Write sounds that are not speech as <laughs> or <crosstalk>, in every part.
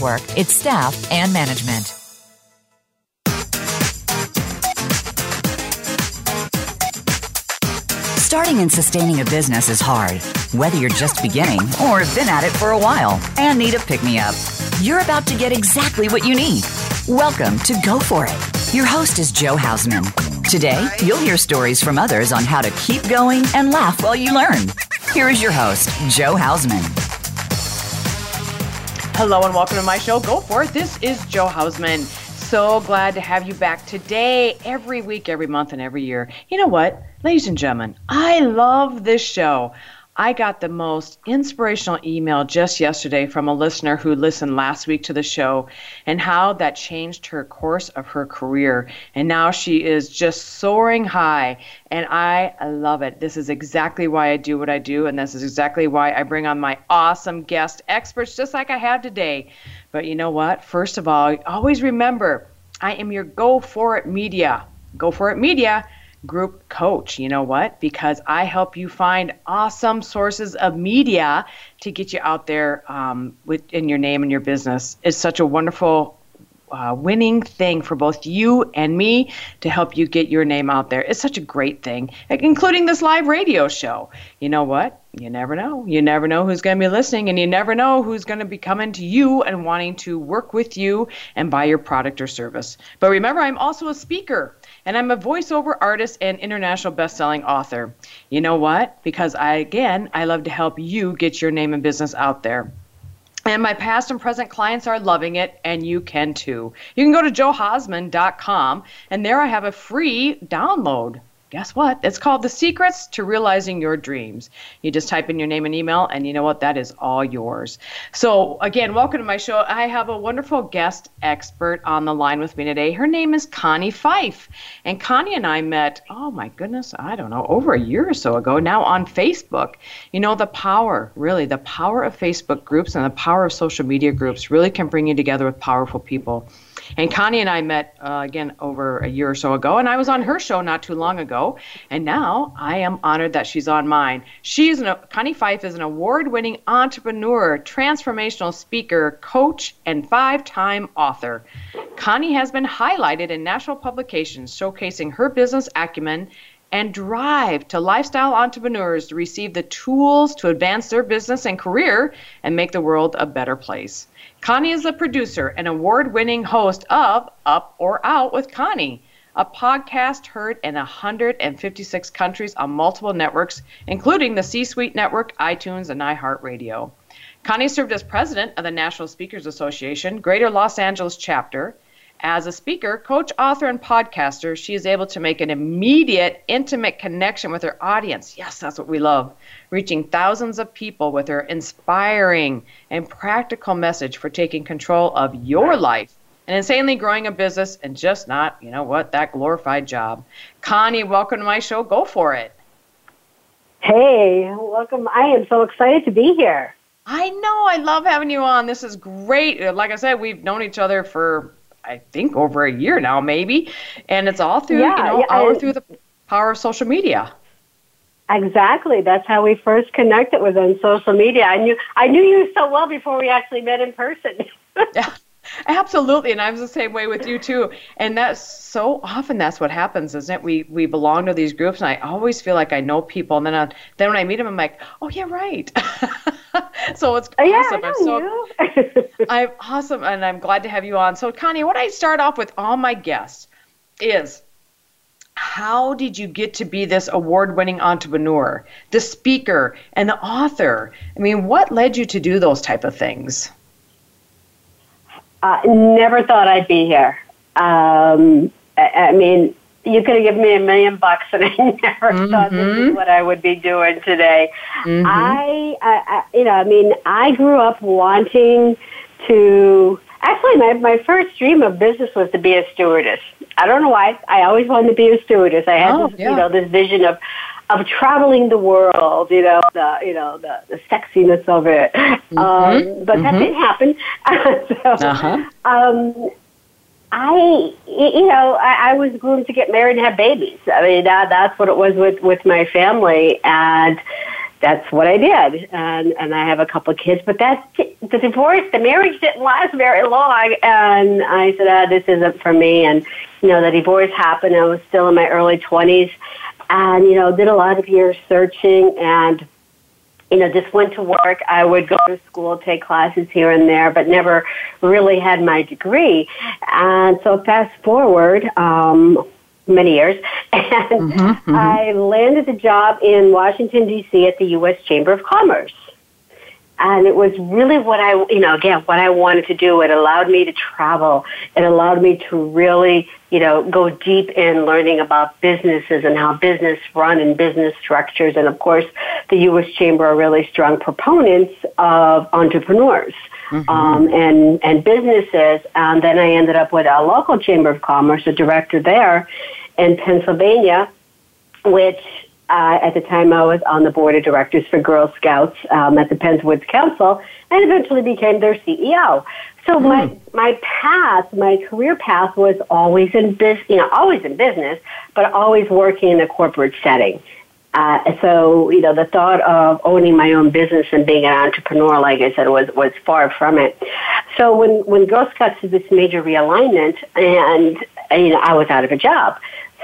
Network, its staff, and management. Starting and sustaining a business is hard, whether you're just beginning or have been at it for a while and need a pick me up. You're about to get exactly what you need. Welcome to Go For It. Your host is Joe Hausman. Today, you'll hear stories from others on how to keep going and laugh while you learn. Here is your host, Joe Hausman. Hello and welcome to my show, Go For It. This is Joe Hausman. So glad to have you back today, every week, every month, and every year. You know what, ladies and gentlemen, I love this show. I got the most inspirational email just yesterday from a listener who listened last week to the show and how that changed her course of her career. And now she is just soaring high. And I love it. This is exactly why I do what I do. And this is exactly why I bring on my awesome guest experts, just like I have today. But you know what? First of all, always remember I am your Go For It Media. Go For It Media group coach. You know what? Because I help you find awesome sources of media to get you out there um, with in your name and your business. It's such a wonderful. Uh, winning thing for both you and me to help you get your name out there. It's such a great thing, including this live radio show. You know what? You never know. You never know who's going to be listening, and you never know who's going to be coming to you and wanting to work with you and buy your product or service. But remember, I'm also a speaker and I'm a voiceover artist and international best-selling author. You know what? Because I again, I love to help you get your name and business out there. And my past and present clients are loving it, and you can too. You can go to joehausman.com, and there I have a free download guess what? It's called The Secrets to Realizing Your Dreams. You just type in your name and email, and you know what? That is all yours. So, again, welcome to my show. I have a wonderful guest expert on the line with me today. Her name is Connie Pheiff. And Connie and I met, oh my goodness, I don't know, over a year or so ago now on Facebook. You know, the power, really, the power of Facebook groups and the power of social media groups really can bring you together with powerful people. And Connie and I met uh, again over a year or so ago, and I was on her show not too long ago. And now I am honored that she's on mine. She's an, Connie Pheiff is an award-winning entrepreneur, transformational speaker, coach, and five-time author. Connie has been highlighted in national publications showcasing her business acumen and drive to lifestyle entrepreneurs to receive the tools to advance their business and career and make the world a better place. Connie is the producer and award winning host of Up or Out with Connie, a podcast heard in 156 countries on multiple networks, including the C Suite Network, iTunes, and iHeartRadio. Connie served as president of the National Speakers Association, Greater Los Angeles chapter. As a speaker, coach, author, and podcaster, she is able to make an immediate, intimate connection with her audience. Yes, that's what we love reaching thousands of people with her inspiring and practical message for taking control of your life and insanely growing a business and just not, you know what, that glorified job. Connie, welcome to my show. Go for it. Hey, welcome. I am so excited to be here. I know. I love having you on. This is great. Like I said, we've known each other for I think over a year now, maybe, and it's all through yeah, you know, yeah, all through the power of social media. Exactly. That's how we first connected was on social media. I knew I knew you so well before we actually met in person. <laughs> yeah. Absolutely, and I was the same way with you too. And that's so often that's what happens, isn't it? We we belong to these groups, and I always feel like I know people, and then I, then when I meet them, I'm like, oh yeah, right. <laughs> so it's oh, yeah, awesome. I I'm so <laughs> I'm awesome, and I'm glad to have you on. So Connie, what I start off with all my guests is how did you get to be this award winning entrepreneur, the speaker, and the author? I mean, what led you to do those type of things? I uh, never thought I'd be here. Um, I, I, mean, you could have given me a million bucks, and <laughs> I never mm-hmm. thought this is mm-hmm. what I would be doing today. Mm-hmm. I, I, you know, I mean, I grew up wanting to. Actually, my, my first dream of business was to be a stewardess. I don't know why. I always wanted to be a stewardess. I had oh, this, yeah. you know, this vision of of traveling the world, you know, the you know the, the sexiness of it. Mm-hmm. Um, but mm-hmm. that didn't happen. <laughs> so, uh-huh. um, I, you know, I, I was groomed to get married and have babies. I mean, that, that's what it was with with my family, and that's what I did, and and I have a couple of kids. But that's the divorce. The marriage didn't last very long, and I said, ah, "This isn't for me." And you know, the divorce happened. I was still in my early twenties, and you know, did a lot of years searching, and you know, just went to work. I would go to school, take classes here and there, but never really had my degree. And so, fast forward. Um, many years, <laughs> and mm-hmm, mm-hmm. I landed a job in Washington D.C. at the U.S. Chamber of Commerce. And it was really what I, you know, again, what I wanted to do. It allowed me to travel. It allowed me to really, you know, go deep in learning about businesses and how business run and business structures. And of course, the U.S. Chamber are really strong proponents of entrepreneurs. Mm-hmm. Um, and and businesses, and then I ended up with a local chamber of commerce, a director there, in Pennsylvania, which uh, at the time I was on the board of directors for Girl Scouts um, at the Penns Woods Council, and eventually became their CEO. So mm. my my path, my career path, was always in business, you know, always in business, but always working in a corporate setting. Uh, so you know, the thought of owning my own business and being an entrepreneur, like I said, was was far from it. So when when Girl Scouts did this major realignment, and you know, I was out of a job.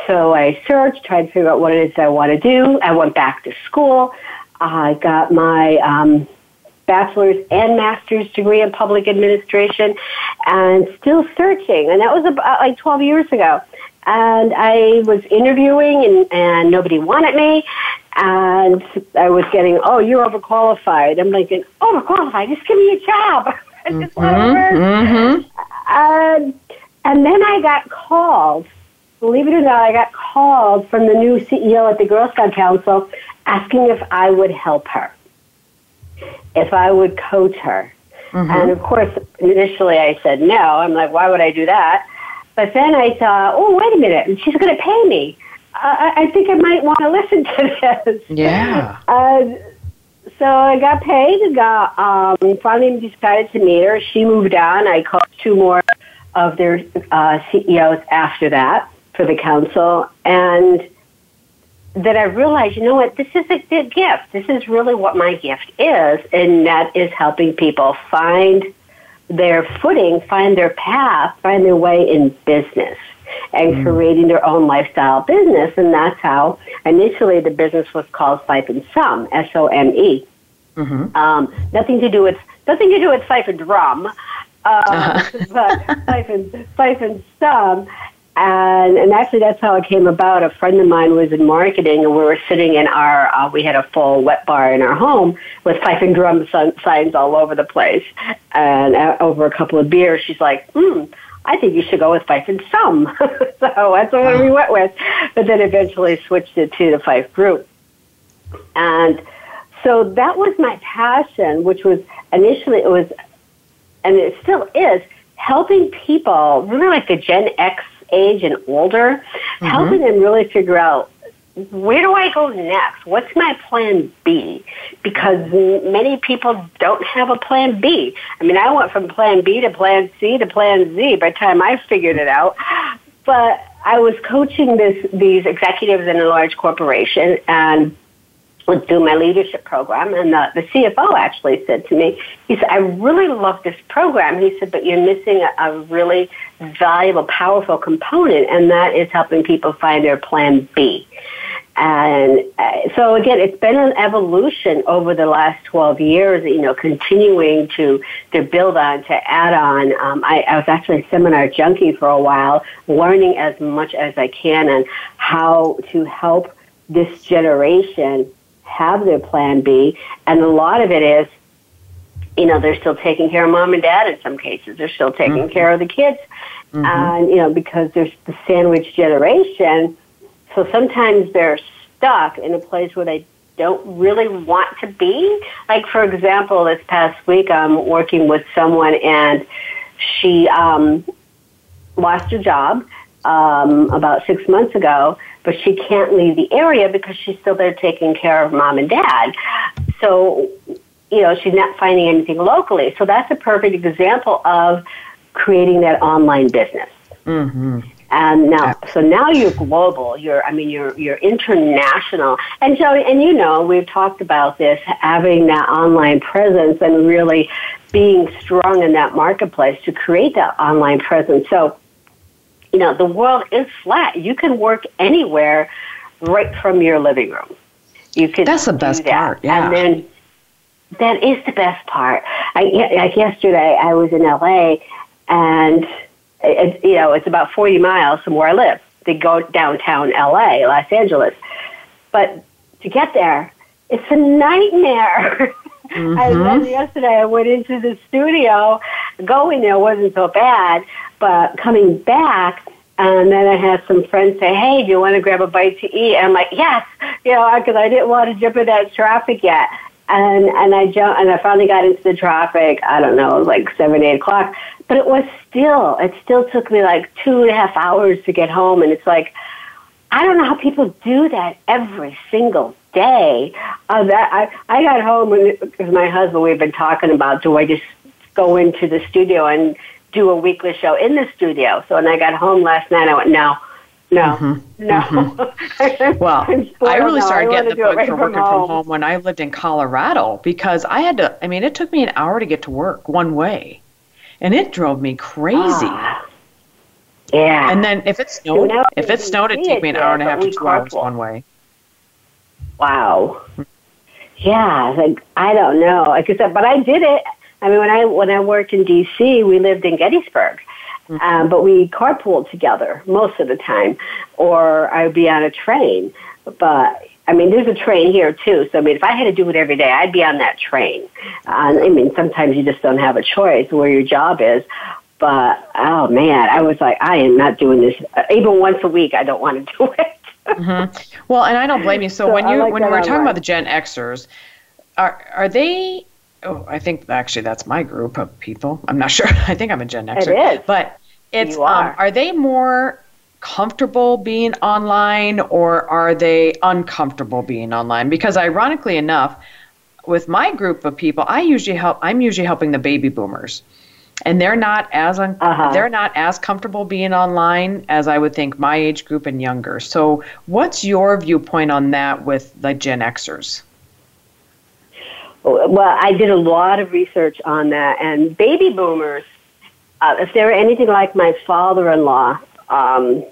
So I searched, tried to figure out what it is I want to do. I went back to school. I got my um, bachelor's and master's degree in public administration and still searching. And that was about like 12 years ago. And I was interviewing and, and nobody wanted me. And I was getting, oh, you're overqualified. I'm like, overqualified? Just give me a job. <laughs> I just mm-hmm, want to work. Mm-hmm. And, and then I got called believe it or not, I got called from the new CEO at the Girl Scout Council asking if I would help her, if I would coach her. Mm-hmm. And of course, initially I said no. I'm like, why would I do that? But then I thought, oh, wait a minute, she's going to pay me. I, I think I might want to listen to this. Yeah. <laughs> Uh, so I got paid and got, um, finally decided to meet her. She moved on. I called two more of their uh, CEOs after that for the council and that I realized, you know what, this is a good gift. This is really what my gift is, and that is helping people find their footing, find their path, find their way in business and mm. creating their own lifestyle business. And that's how initially the business was called Pheiff and Some, S O M E. Mm-hmm. Um, nothing to do with nothing to do with fife and drum, uh, uh-huh. <laughs> but fife and fife and. And, actually, that's how it came about. A friend of mine was in marketing, and we were sitting in our, uh, we had a full wet bar in our home with fife and drum signs all over the place. And uh, over a couple of beers, she's like, hmm, I think you should go with Pheiff and Some. <laughs> so that's what we went with. But then eventually switched it to the Pheiff Group. And so that was my passion, which was initially, it was, and it still is, helping people, really like the Gen X age and older, mm-hmm. helping them really figure out where do I go next? What's my plan B? Because many people don't have a plan B. I mean, I went from plan B to plan C to plan Z by the time I figured it out. But I was coaching this these executives in a large corporation and would do my leadership program and the, the CFO actually said to me, he said, I really love this program. He said, but you're missing a, a really valuable, powerful component, and that is helping people find their plan B. And uh, so again, it's been an evolution over the last 12 years, you know, continuing to, to build on, to add on. Um, I, I was actually a seminar junkie for a while, learning as much as I can on how to help this generation have their plan B. And a lot of it is, you know, they're still taking care of mom and dad in some cases. They're still taking mm-hmm. care of the kids. Mm-hmm. And, you know, because there's the sandwich generation, so sometimes they're stuck in a place where they don't really want to be. Like, for example, this past week, I'm working with someone and she um, lost her job um, about six months ago, but she can't leave the area because she's still there taking care of mom and dad. So, you know, she's not finding anything locally. So that's a perfect example of creating that online business. Mm-hmm. And now, so now you're global. You're, I mean, you're you're international. And so, and you know, we've talked about this having that online presence and really being strong in that marketplace to create that online presence. So, you know, the world is flat. You can work anywhere, right from your living room. You can. That's the best that. part. Yeah. And then that is the best part. I, like yesterday, I was in LA, and it, you know it's about forty miles from where I live. To go downtown LA, Los Angeles, but to get there, it's a nightmare. <laughs> Mm-hmm. and then yesterday, I went into the studio. Going there wasn't so bad, but coming back. And then I had some friends say, "Hey, do you want to grab a bite to eat?" And I'm like, "Yes," you know, because I didn't want to jump in that traffic yet and and I jumped and I finally got into the traffic. I don't know, like seven, eight o'clock. But it was still, it still took me like two and a half hours to get home. And it's like, I don't know how people do that every single day. Uh, that I I got home because my husband we've been talking about do I just go into the studio and do a weekly show in the studio? So when I got home last night, I went no. No, mm-hmm. no. Mm-hmm. <laughs> well, I really started getting the bug right for working from home. from home when I lived in Colorado because I had to. I mean, it took me an hour to get to work one way, and it drove me crazy. Ah. Yeah. And then if it snowed, if it snowed, it'd take me an hour and a half to two hours one way. Wow. Yeah, like I don't know. Like I said, but I did it. I mean, when I when I worked in D.C., we lived in Gettysburg, Mm-hmm. Um, but we carpooled together most of the time, or I'd be on a train. But I mean, there's a train here too. So I mean, if I had to do it every day, I'd be on that train. Uh, I mean, sometimes you just don't have a choice where your job is. But oh man, I was like, I am not doing this. Even once a week, I don't want to <laughs> do it. mm-hmm. Well, and I don't blame you. So, so when you like when we were talking about the Gen Xers, are are they oh, I think actually that's my group of people. I'm not <laughs> sure. I think I'm a Gen Xer. It is. But it's are. Um, are they more comfortable being online or are they uncomfortable being online? Because ironically enough, with my group of people, I usually help I'm usually helping the baby boomers. And they're not as un- uh-huh. they're not as comfortable being online as I would think my age group and younger. So, what's your viewpoint on that with the Gen Xers? Well, I did a lot of research on that, and baby boomers, uh, if they were anything like my father-in-law, um,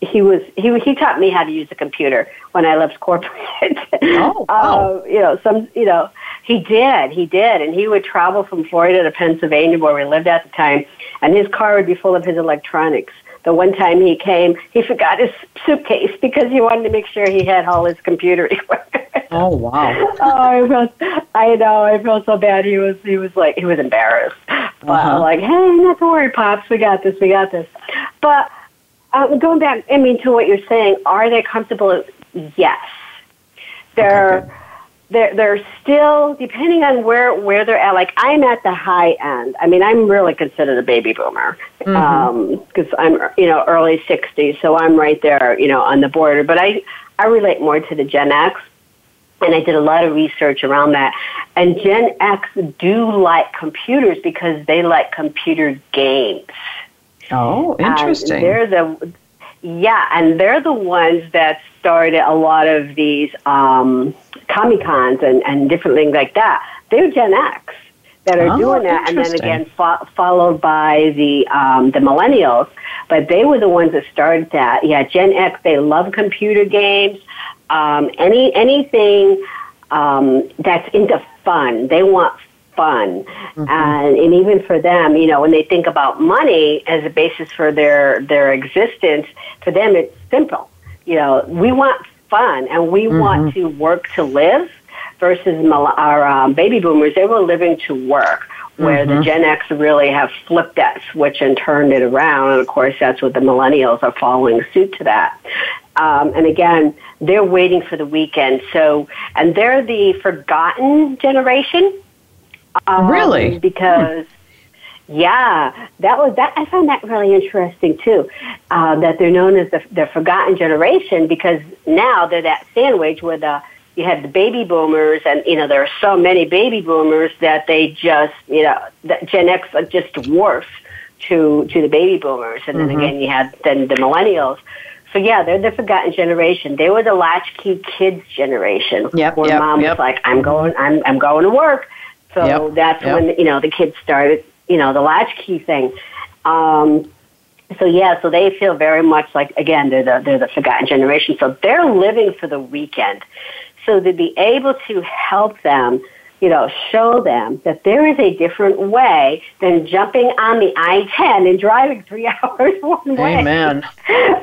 he was he he taught me how to use a computer when I left corporate. <laughs> oh, wow. uh, you know, some you know he did he did, and he would travel from Florida to Pennsylvania where we lived at the time, and his car would be full of his electronics. The one time he came, he forgot his suitcase because he wanted to make sure he had all his computer <laughs> equipment. Oh wow! oh, I felt, I know, I felt so bad. He was, he was like, he was embarrassed. But uh-huh. I'm like, hey, not to worry, pops. We got this. We got this. But uh, going back, I mean, to what you're saying, are they comfortable? Yes, they're. Okay, they're they're still depending on where where they're at. Like I'm at the high end. I mean, I'm really considered a baby boomer because mm-hmm. um, I'm you know early 60s, so I'm right there you know on the border. But I I relate more to the Gen X, and I did a lot of research around that. And Gen X do like computers because they like computer games. Oh, interesting. And they're the yeah, and they're the ones that started a lot of these um, Comic Cons and, and different things like that. They're Gen X that are oh, doing that, and then again fo- followed by the um, the millennials. But they were the ones that started that. Yeah, Gen X. They love computer games. Um, any anything um, that's into fun. They want fun. Mm-hmm. And, and even for them, you know, when they think about money as a basis for their, their existence, for them it's simple. You know, we want fun and we mm-hmm. want to work to live versus our um, baby boomers, they were living to work. Where mm-hmm. the Gen X really have flipped that switch and turned it around, and of course that's what the millennials are following suit to that. Um, and again, they're waiting for the weekend. So, and they're the forgotten generation. Um, really? Because. Hmm. Yeah, that was that. I found that really interesting too. Uh, that they're known as the, the forgotten generation because now they're that sandwich where the you have the baby boomers, and you know there are so many baby boomers that they just you know that Gen X just dwarfs to to the baby boomers, and then mm-hmm. again you have then the millennials. So yeah, they're the forgotten generation. They were the latchkey kids generation. Yep, where yep, mom yep. was like, "I'm going, I'm I'm going to work." So yep, that's yep. when you know the kids started, you know, the latchkey thing. Um, so yeah, so they feel very much like again they're the they're the forgotten generation. So they're living for the weekend. So to be able to help them you know, show them that there is a different way than jumping on the I-10 and driving three <laughs> hours one way. Amen.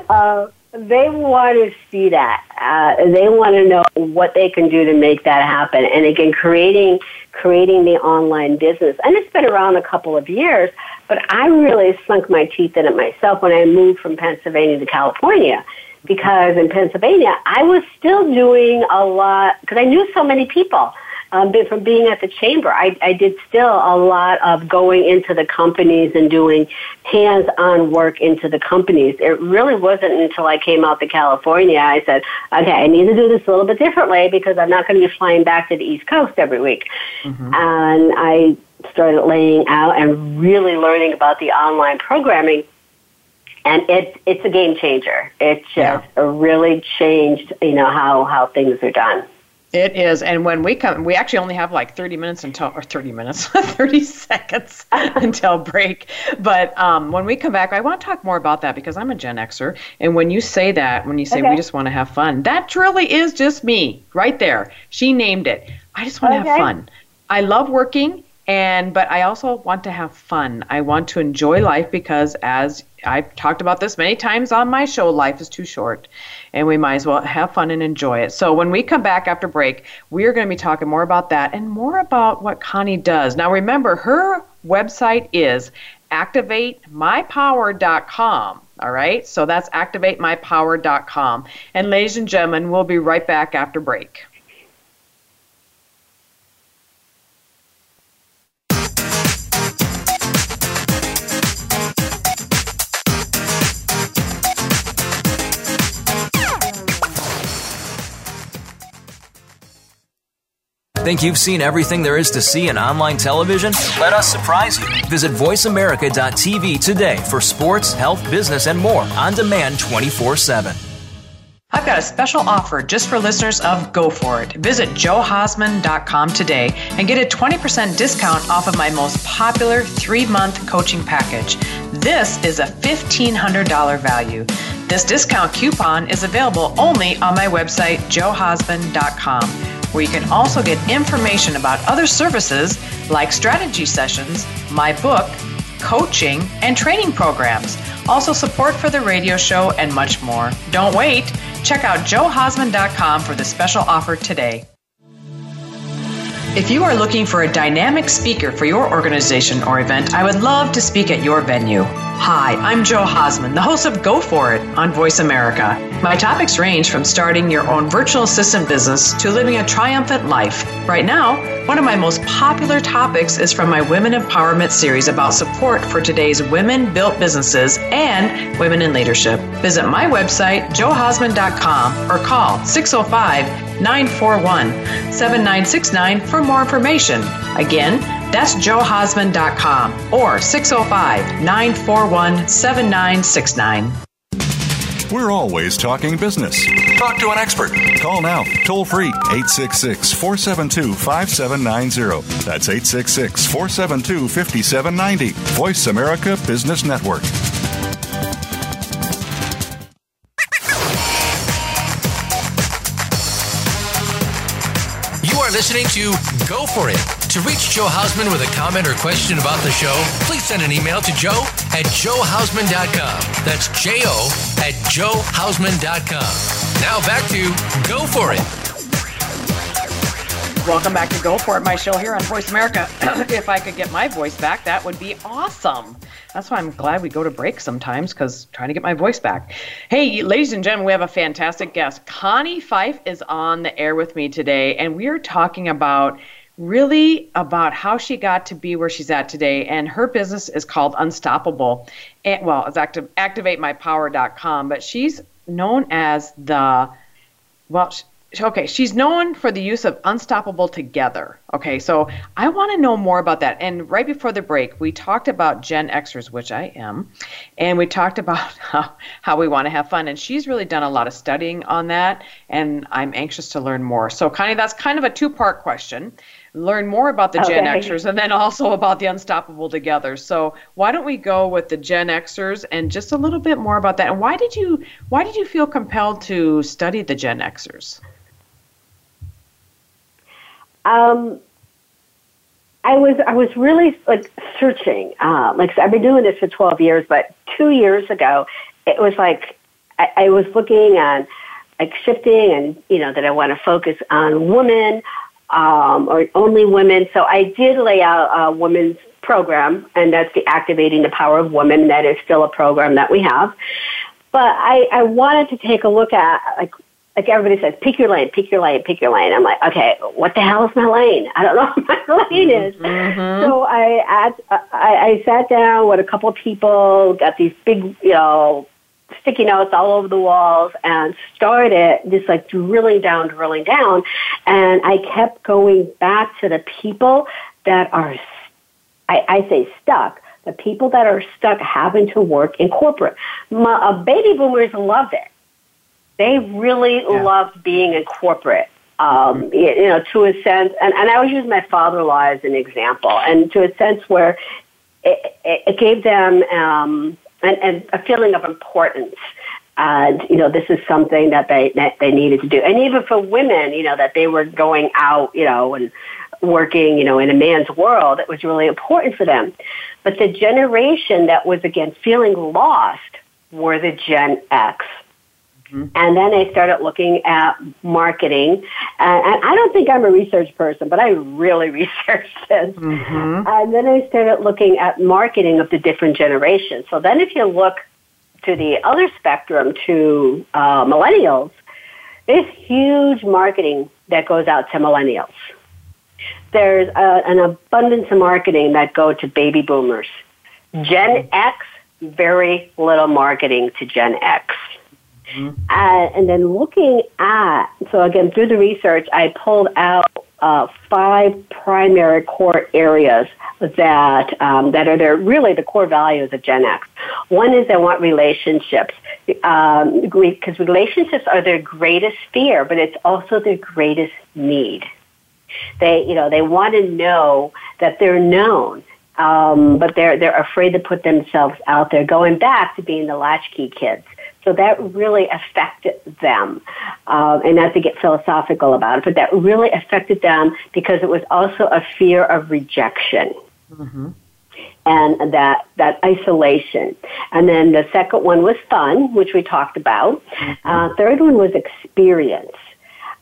Uh, they want to see that. Uh, they want to know what they can do to make that happen. And again, creating creating the online business, and it's been around a couple of years. But I really sunk my teeth in it myself when I moved from Pennsylvania to California because in Pennsylvania, I was still doing a lot because I knew so many people um, from being at the chamber. I, I did still a lot of going into the companies and doing hands-on work into the companies. It really wasn't until I came out to California I said, okay, I need to do this a little bit differently because I'm not going to be flying back to the East Coast every week. Mm-hmm. And I started laying out and really learning about the online programming and it's it's a game changer. It just yeah. really changed, you know, how how things are done. It is, and when we come, we actually only have like 30 minutes until, or 30 minutes, <laughs> 30 seconds <laughs> until break. But um, when we come back, I want to talk more about that because I'm a Gen Xer, and when you say that, when you say okay. we just want to have fun, that really is just me right there. She named it. I just want to okay. have fun. I love working, and but I also want to have fun. I want to enjoy life because, as I've talked about this many times on my show, life is too short and we might as well have fun and enjoy it. So when we come back after break, we are going to be talking more about that and more about what Connie does. Now remember, her website is activatemypower.com. All right, so that's activatemypower.com. And ladies and gentlemen, we'll be right back after break. Think you've seen everything there is to see in online television? Let us surprise you. Visit VoiceAmerica.tv today for sports, health, business, and more on demand 24 7. I've got a special offer just for listeners of Go For It. Visit joehausman.com today and get a 20% discount off of my most popular three month coaching package. This is a $1,500 value. This discount coupon is available only on my website, joehausman.com where you can also get information about other services like strategy sessions, my book, coaching, and training programs. Also, support for the radio show and much more. Don't wait. Check out joehausman.com for the special offer today. If you are looking for a dynamic speaker for your organization or event, I would love to speak at your venue. Hi, I'm Joe Hausman, the host of Go For It on Voice America. My topics range from starting your own virtual assistant business to living a triumphant life. Right now, one of my most popular topics is from my Women Empowerment series about support for today's women built businesses and women in leadership. Visit my website, joehausman.com, or call 605 941 7969 for more information. Again, that's joehausman.com or 605 941 7969. We're always talking business. Talk to an expert. Call now, toll free, 866 472 5790. That's 866 472 5790. Voice America Business Network. You are listening to Go For It to reach Joe Hausman with a comment or question about the show, please send an email to joe at joehausman.com. That's J O at joehausman.com. Now back to Go For It. Welcome back to Go For It, my show here on Voice America. <clears throat> if I could get my voice back, that would be awesome. That's why I'm glad we go to break sometimes because trying to get my voice back. Hey, ladies and gentlemen, we have a fantastic guest. Connie Pheiff is on the air with me today, and we are talking about really about how she got to be where she's at today. And her business is called Unstoppable. And, well, it's active, activatemypower.com, but she's known as the, well, okay, she's known for the use of Unstoppable Together. Okay, so I want to know more about that. And right before the break, we talked about Gen Xers, which I am, and we talked about <laughs> how, how we want to have fun. And she's really done a lot of studying on that, and I'm anxious to learn more. So, Connie, that's kind of a two part question. Learn more about the okay. Gen Xers and then also about the Unstoppable Together. So, why don't we go with the Gen Xers and just a little bit more about that? And why did you why did you feel compelled to study the Gen Xers? Um, I was I was really like searching. Uh, like I've been doing this for 12 years, but two years ago, it was like I, I was looking and like shifting, and you know that I want to focus on women um, or only women. So I did lay out a women's program, and that's the Activating the Power of Women. That is still a program that we have. But I, I wanted to take a look at like like everybody says, pick your lane, pick your lane, pick your lane. I'm like, okay, what the hell is my lane? I don't know <laughs> what my lane is. Mm-hmm. So I, I I sat down with a couple of people, got these big, you know, sticky notes all over the walls, and started just like drilling down, drilling down, and I kept going back to the people that are, I, I say stuck. The people that are stuck having to work in corporate. My, uh, baby boomers loved it they really yeah. loved being in corporate. Um, you know, to a sense, and, and I always use my father-in-law as an example, and to a sense where it, it, it gave them um, an, an, a feeling of importance. And you know, this is something that they that they needed to do, and even for women, you know, that they were going out, you know, and working, you know, in a man's world, it was really important for them. But the generation that was again feeling lost were the Gen X Mm-hmm. And then I started looking at marketing. And, and, I don't think I'm a research person, but I really <laughs> researched this. Mm-hmm. And then I started looking at marketing of the different generations. So then if you look to the other spectrum, to uh, millennials, there's huge marketing that goes out to millennials. There's a, an abundance of marketing that go to baby boomers. Gen X, very little marketing to Gen X. Mm-hmm. Uh, and then looking at, so again, through the research, I pulled out uh, five primary core areas that um, that are there really the core values of Gen X. One is they want relationships um, because relationships are their greatest fear, but it's also their greatest need. They you know they want to know that they're known. Um, but they're they're afraid to put themselves out there. Going back to being the latchkey kids, so that really affected them. Um, and not to get philosophical about it, but that really affected them because it was also a fear of rejection. Mm-hmm. And that, that isolation. And then the second one was fun, which we talked about. Mm-hmm. Uh, third one was experience.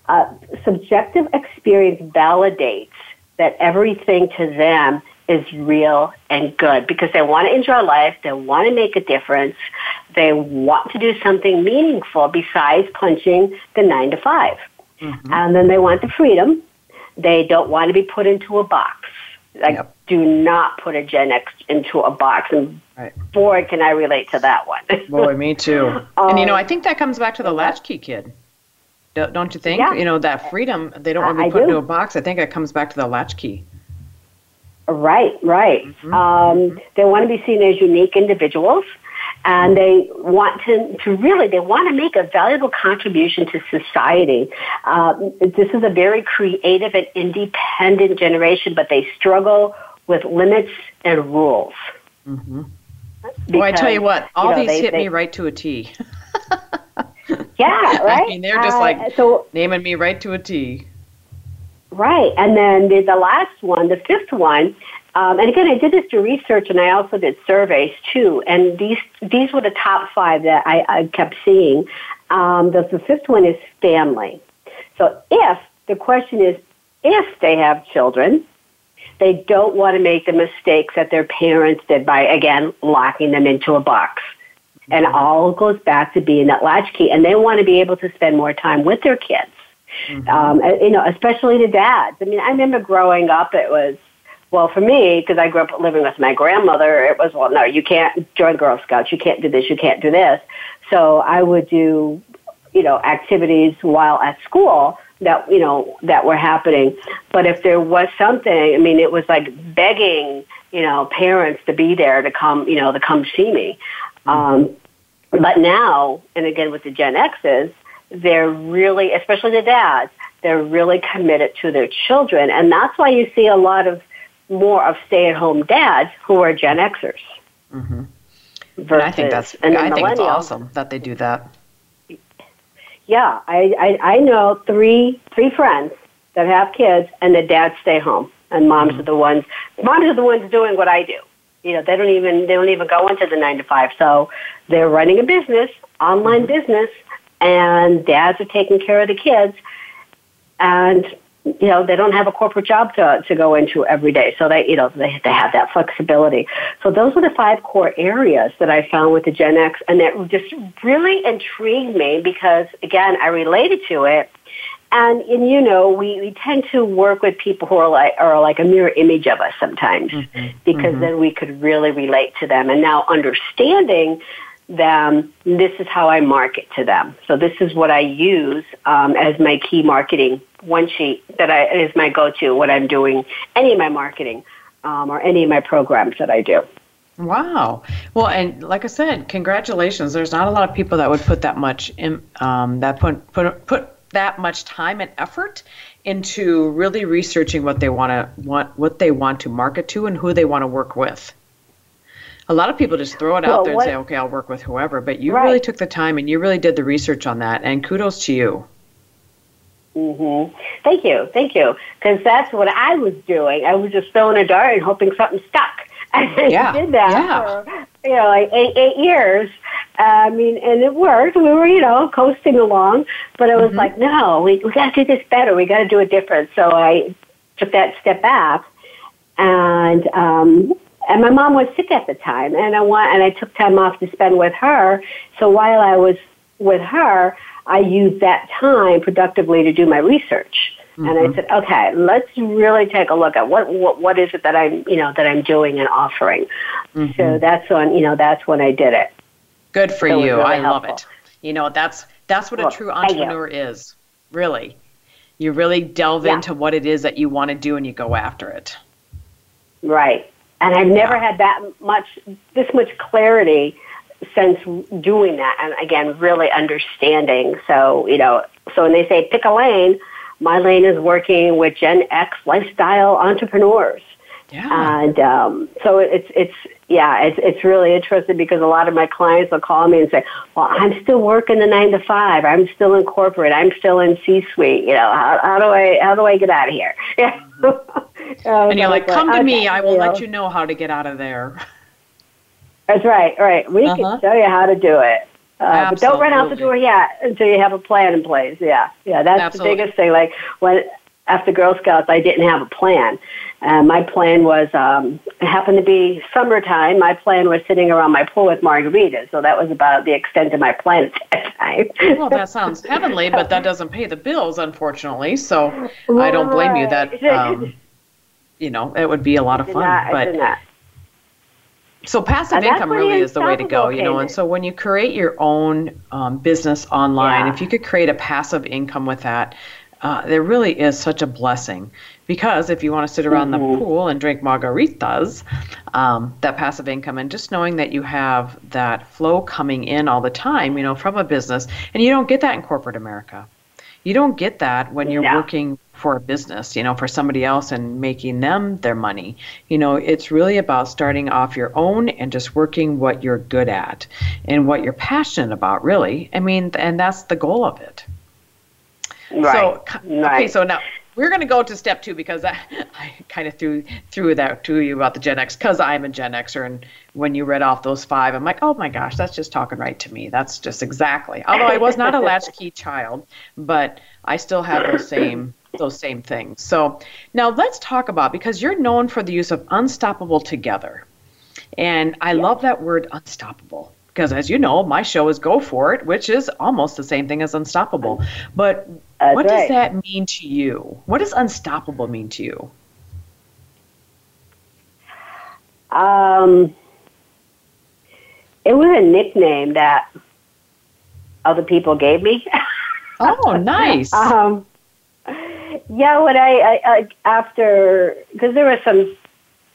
Uh, subjective experience validates that everything to them is real and good because they want to enjoy life, they want to make a difference, they want to do something meaningful besides punching the nine to 5 mm-hmm. And then they want the freedom. They don't want to be put into a box. Like, yep. do not put a Gen X into a box. And right. boy, can I relate to that one. boy, me too. <laughs> Um, and you know, I think that comes back to the latchkey kid. Don't you think? Yeah. You know, that freedom, they don't want to be put into a box. I think it comes back to the latchkey. Right, right. Mm-hmm. Um, they want to be seen as unique individuals and they want to, to really, they want to make a valuable contribution to society. Um, this is a very creative and independent generation, but they struggle with limits and rules. Mm-hmm. Because, well, I tell you what, all you know, these they, hit they, me right to a T. <laughs> yeah, right. I mean, they're just uh, like so, naming me right to a T. Right, and then the, the last one, the fifth one, um, and again, I did this through research, and I also did surveys too. And these these were the top five that I, I kept seeing. Um, the, the fifth one is family. So if the question is if they have children, they don't want to make the mistakes that their parents did by again locking them into a box. And mm-hmm. all goes back to being that latchkey, and they want to be able to spend more time with their kids. Mm-hmm. Um, you know, especially the dads. I mean, I remember growing up, it was well, for me, because I grew up living with my grandmother, it was, well, no, you can't join Girl Scouts. You can't do this. You can't do this. So I would do, you know, activities while at school that, you know, that were happening. But if there was something, I mean, it was like begging, you know, parents to be there to come, you know, to come see me. Um, but now, and again with the Gen X's, they're really, especially the dads, they're really committed to their children. And that's why you see a lot of more of stay-at-home dads who are Gen Xers. Mm-hmm. Versus, I think that's and I think it's awesome that they do that. Yeah, I, I I know three three friends that have kids, and the dads stay home, and moms mm-hmm. are the ones moms are the ones doing what I do. You know, they don't even they don't even go into the nine to five, so they're running a business, online mm-hmm. business, and dads are taking care of the kids, and you know they don't have a corporate job to to go into every day. So they you know they they have that flexibility. So those are the five core areas that i found with the gen x. And that just really intrigued me because again i related to it. And and you know we, we tend to work with people who are like are like a mirror image of us sometimes mm-hmm. because mm-hmm. then we could really relate to them. And now understanding them, this is how I market to them. So this is what I use um, as my key marketing one sheet that I, is my go-to when I'm doing any of my marketing um, or any of my programs that I do. Wow. Well, and like I said, congratulations. There's not a lot of people that would put that much in, um, that put put put that much time and effort into really researching what they want to want what they want to market to and who they want to work with. A lot of people just throw it out well, there and say, "Okay, I'll work with whoever," but you right. really took the time and you really did the research on that, and kudos to you. Mm-hmm. Thank you, thank you, because that's what I was doing. I was just throwing a dart and hoping something stuck. <laughs> I yeah. did that yeah. for you know like eight eight years. I mean, and it worked. We were you know coasting along, but it was mm-hmm. like, no, we we got to do this better. We got to do it different. So I took that step back, and um, and my mom was sick at the time, and I want and I took time off to spend with her. So while I was with her, I used that time productively to do my research. Mm-hmm. And I mm-hmm. said, okay, let's really take a look at what, what what is it that I'm you know that I'm doing and offering. Mm-hmm. So that's when you know that's when I did it. Good for so you. Really I helpful. love it. You know that's that's what well, a true entrepreneur is. Really, you really delve yeah. into what it is that you want to do and you go after it. Right. And I've never had that much, this much clarity since doing that. And again, really understanding. So, you know, so when they say pick a lane, my lane is working with Gen X lifestyle entrepreneurs. Yeah. And um, so it's it's yeah it's it's really interesting because a lot of my clients will call me and say, "Well, I'm still working the nine to five. I'm still in corporate. I'm still in C-suite. You know, how, how do I how do I get out of here?" <laughs> Yeah. <laughs> And you're like, "Come to me. I will you know. let you know how to get out of there." That's right. Right. We uh-huh. can show you how to do it. Uh, but don't run out the door yet until you have a plan in place. Yeah, yeah, that's Absolutely. the biggest thing. Like when after Girl Scouts, I didn't have a plan. Uh, my plan was, um, it happened to be summertime. My plan was sitting around my pool with margaritas. So that was about the extent of my plan at that time. well, that sounds heavenly, but that doesn't pay the bills, unfortunately. So I don't blame you that, um, you know, it would be a lot of fun. Not, but so passive income really is the way to go, you know. And so when you create your own um, business online, yeah. if you could create a passive income with that, uh, there really is such a blessing because if you want to sit around mm-hmm. the pool and drink margaritas, um, that passive income and just knowing that you have that flow coming in all the time, you know, from a business, and you don't get that in corporate America. You don't get that when you're yeah. working for a business, you know, for somebody else and making them their money. You know, it's really about starting off your own and just working what you're good at and what you're passionate about, really. I mean, and that's the goal of it. Right. So, right. okay, so now we're going to go to step two because I, <laughs> I kind of threw threw that to you about the Gen X because I'm a Gen Xer, and when you read off those five, I'm like, oh my gosh, that's just talking right to me. That's just exactly. Although I was not a latchkey <laughs> child, but I still have those same those same things. So now let's talk about because you're known for the use of unstoppable together, and I yeah. love that word unstoppable because as you know, my show is Go For It, which is almost the same thing as Unstoppable. But That's what right. does that mean to you? What does Unstoppable mean to you? Um, it was a nickname that other people gave me. oh, <laughs> nice. um, yeah, when I, I, I after because there was some.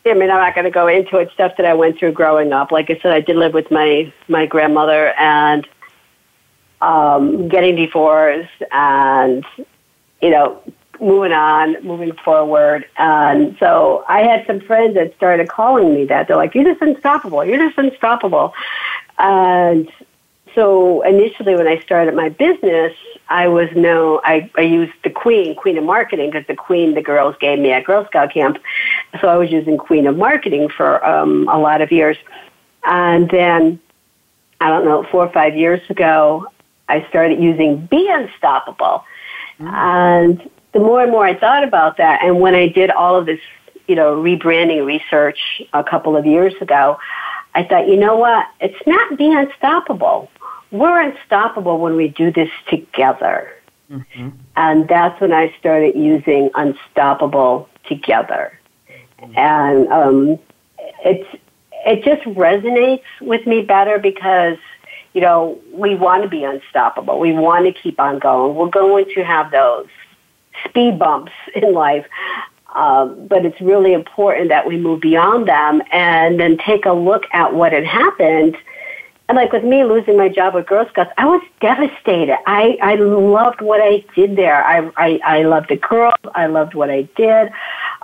I mean, I'm not going to go into it. Stuff that I went through growing up. Like I said, I did live with my my grandmother and um, getting divorced, and you know, moving on, moving forward. And so I had some friends that started calling me that. They're like, "You're just unstoppable. You're just unstoppable." And so initially, when I started my business, I was no, I, I used the Queen, Queen of Marketing, because the Queen the girls gave me at Girl Scout camp. So I was using Queen of Marketing for um, a lot of years. And then, I don't know, four or five years ago, I started using Be Unstoppable. Mm. And the more and more I thought about that, and when I did all of this, you know, rebranding research a couple of years ago, I thought, you know what? It's not Be Unstoppable we're unstoppable when we do this together. Mm-hmm. And that's when I started using unstoppable together. Mm-hmm. And um, it's, it just resonates with me better because, you know, we want to be unstoppable. We want to keep on going. We're going to have those speed bumps <laughs> in life. Um, but it's really important that we move beyond them and then take a look at what had happened and like with me losing my job with Girl Scouts, I was devastated. I, I loved what I did there. I, I, I loved the girls. I loved what I did.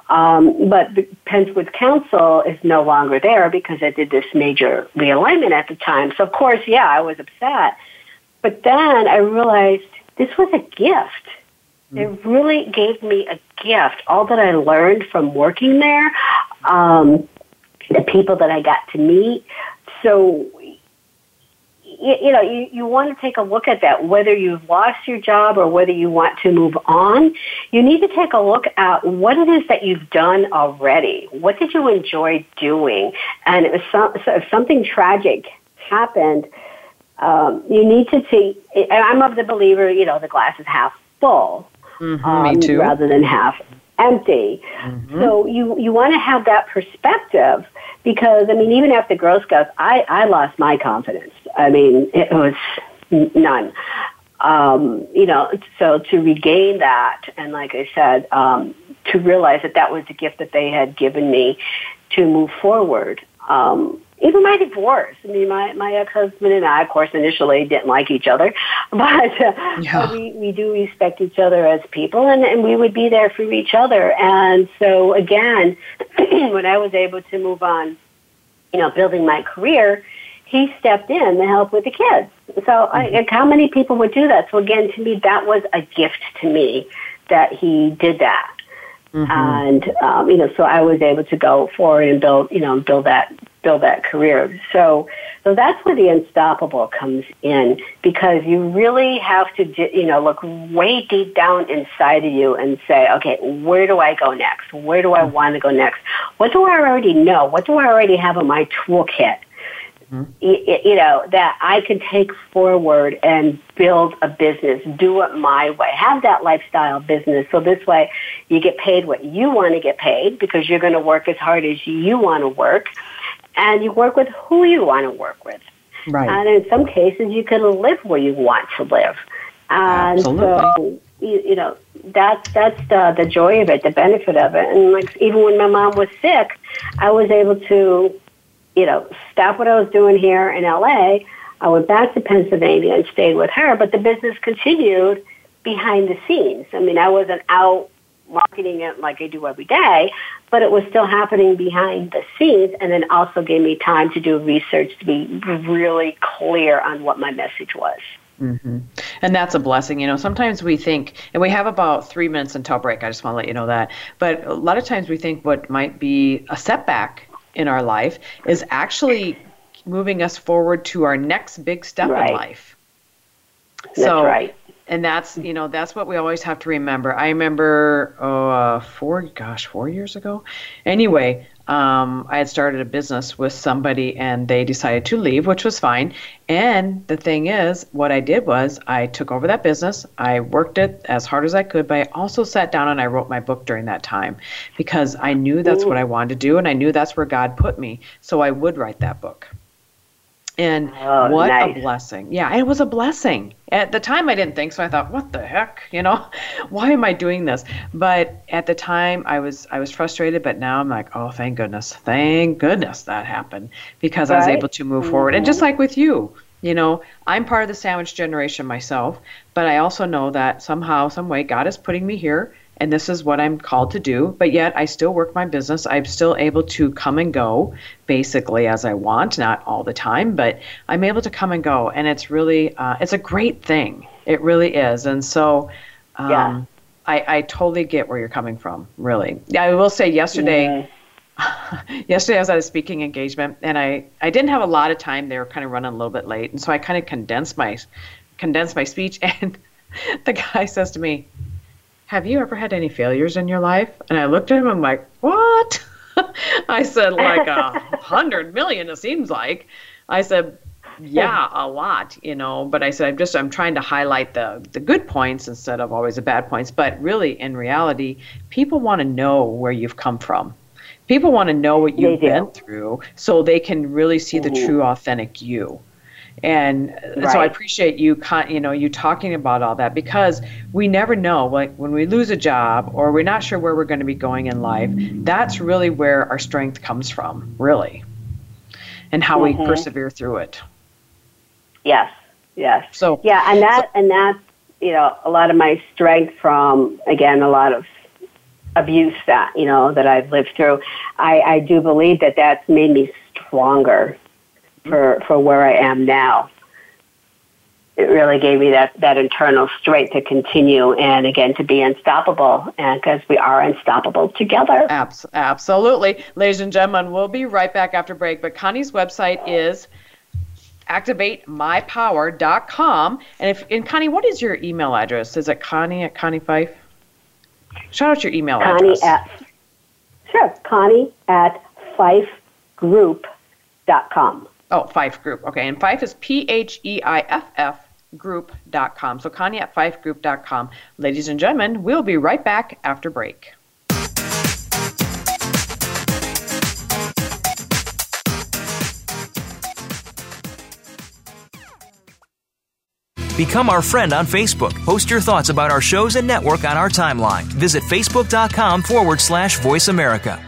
Um, but the Penn Woods Council is no longer there because I did this major realignment at the time. So of course, yeah, I was upset. But then I realized this was a gift. Mm. It really gave me a gift. All that I learned from working there, um, the people that I got to meet. So you, you know, you, you want to take a look at that, whether you've lost your job or whether you want to move on. You need to take a look at what it is that you've done already. What did you enjoy doing? And if, some, if something tragic happened, um, you need to see. And I'm of the believer, you know, the glass is half full, mm-hmm, um, rather than half empty. Mm-hmm. So you you want to have that perspective because I mean, even after Girl Scouts, I I lost my confidence. I mean, it was none. Um, you know, so to regain that, and like I said, um, to realize that that was the gift that they had given me to move forward. Um, even my divorce. I mean, my, my ex-husband and I, of course, initially didn't like each other, <laughs> but, uh, yeah. we, we do respect each other as people and, and we would be there for each other. And so again, <clears throat> when I was able to move on, you know, building my career, he stepped in to help with the kids. So mm-hmm. I, how many people would do that? So again, to me, that was a gift to me that he did that. Mm-hmm. And um, you know, so I was able to go forward and build, you know, build that build that career. So, so that's where the unstoppable comes in because you really have to, you know, look way deep down inside of you and say, okay, where do I go next? Where do I mm-hmm. want to go next? What do I already know? What do I already have in my toolkit? Mm-hmm. You, you know, that I can take forward and build a business, do it my way, have that lifestyle business. So this way you get paid what you want to get paid because you're going to work as hard as you want to work and you work with who you want to work with. Right. And in some cases, you can live where you want to live. And Absolutely. so, you, you know, that's that's the the joy of it, the benefit of it. And like even when my mom was sick, I was able to, you know, stop what I was doing here in LA. I went back to Pennsylvania and stayed with her, but the business continued behind the scenes. I mean, I wasn't out marketing it like I do every day, but it was still happening behind the scenes and then also gave me time to do research to be really clear on what my message was. Mm-hmm. And that's a blessing. You know, sometimes we think, and we have about three minutes until break. I just want to let you know that. But a lot of times we think what might be a setback in our life is actually moving us forward to our next big step right. in life. That's so, right and that's you know that's what we always have to remember. I remember oh uh, four gosh four years ago? Anyway um, i had started a business with somebody and they decided to leave which was fine. And the thing is what i did was i took over that business. I worked it as hard as i could but i also sat down and i wrote my book during that time because i knew that's Ooh. what i wanted to do and i knew that's where god put me. So i would write that book And Oh, what nice. a blessing. Yeah, it was a blessing. At the time, I didn't think so. I thought, what the heck? You know, <laughs> why am I doing this? But at the time, I was I was frustrated. But now I'm like, oh, thank goodness. Thank goodness that happened because I was able to move forward. And just like with you, you know, I'm part of the sandwich generation myself, but I also know that somehow, some way, God is putting me here and this is what I'm called to do. But yet, I still work my business. I'm still able to come and go basically as I want, not all the time, but I'm able to come and go. And it's really, uh, it's a great thing. It really is. And so, um, Yeah. I, I totally get where you're coming from, really. I will say, yesterday, <laughs> yesterday I was at a speaking engagement and I, I didn't have a lot of time. They were kind of running a little bit late. And so I kind of condensed my condensed my speech <laughs> and the guy says to me, Have you ever had any failures in your life? And I looked at him, I'm like, What? <laughs> I said, like a <laughs> hundred million, it seems like. I said, yeah, a lot, you know. But I said, I'm just, I'm trying to highlight the the good points instead of always the bad points. But really, in reality, people want to know where you've come from. People want to know what you've been through, so they can really see the true, authentic you. And uh, so I appreciate you, con- you know, you talking about all that because we never know. Like when we lose a job or we're not sure where we're going to be going in life, that's really where our strength comes from, really, and how we persevere through it. Yes, yes. So Yeah, and that and that's you know a lot of my strength from again a lot of abuse that you know that I've lived through. I, I do believe that that's made me stronger for for where I am now. It really gave me that that internal strength to continue and again to be unstoppable, and because we are unstoppable together. Abs- absolutely. Ladies and gentlemen, we'll be right back after break. But Connie's website is activatemypower.com. And if and Connie, what is your email address? Is it Connie at Connie Pheiff? Shout out your email Connie address. at sure Connie at pheiffgroup.com. oh, Pheiff Group. Okay. And Pheiff is P H E I F F group.com. So Connie at pheiffgroup.com. Ladies and gentlemen, we'll be right back after break. Become our friend on Facebook. Post your thoughts about our shows and network on our timeline. Visit facebook.com forward slash voice America.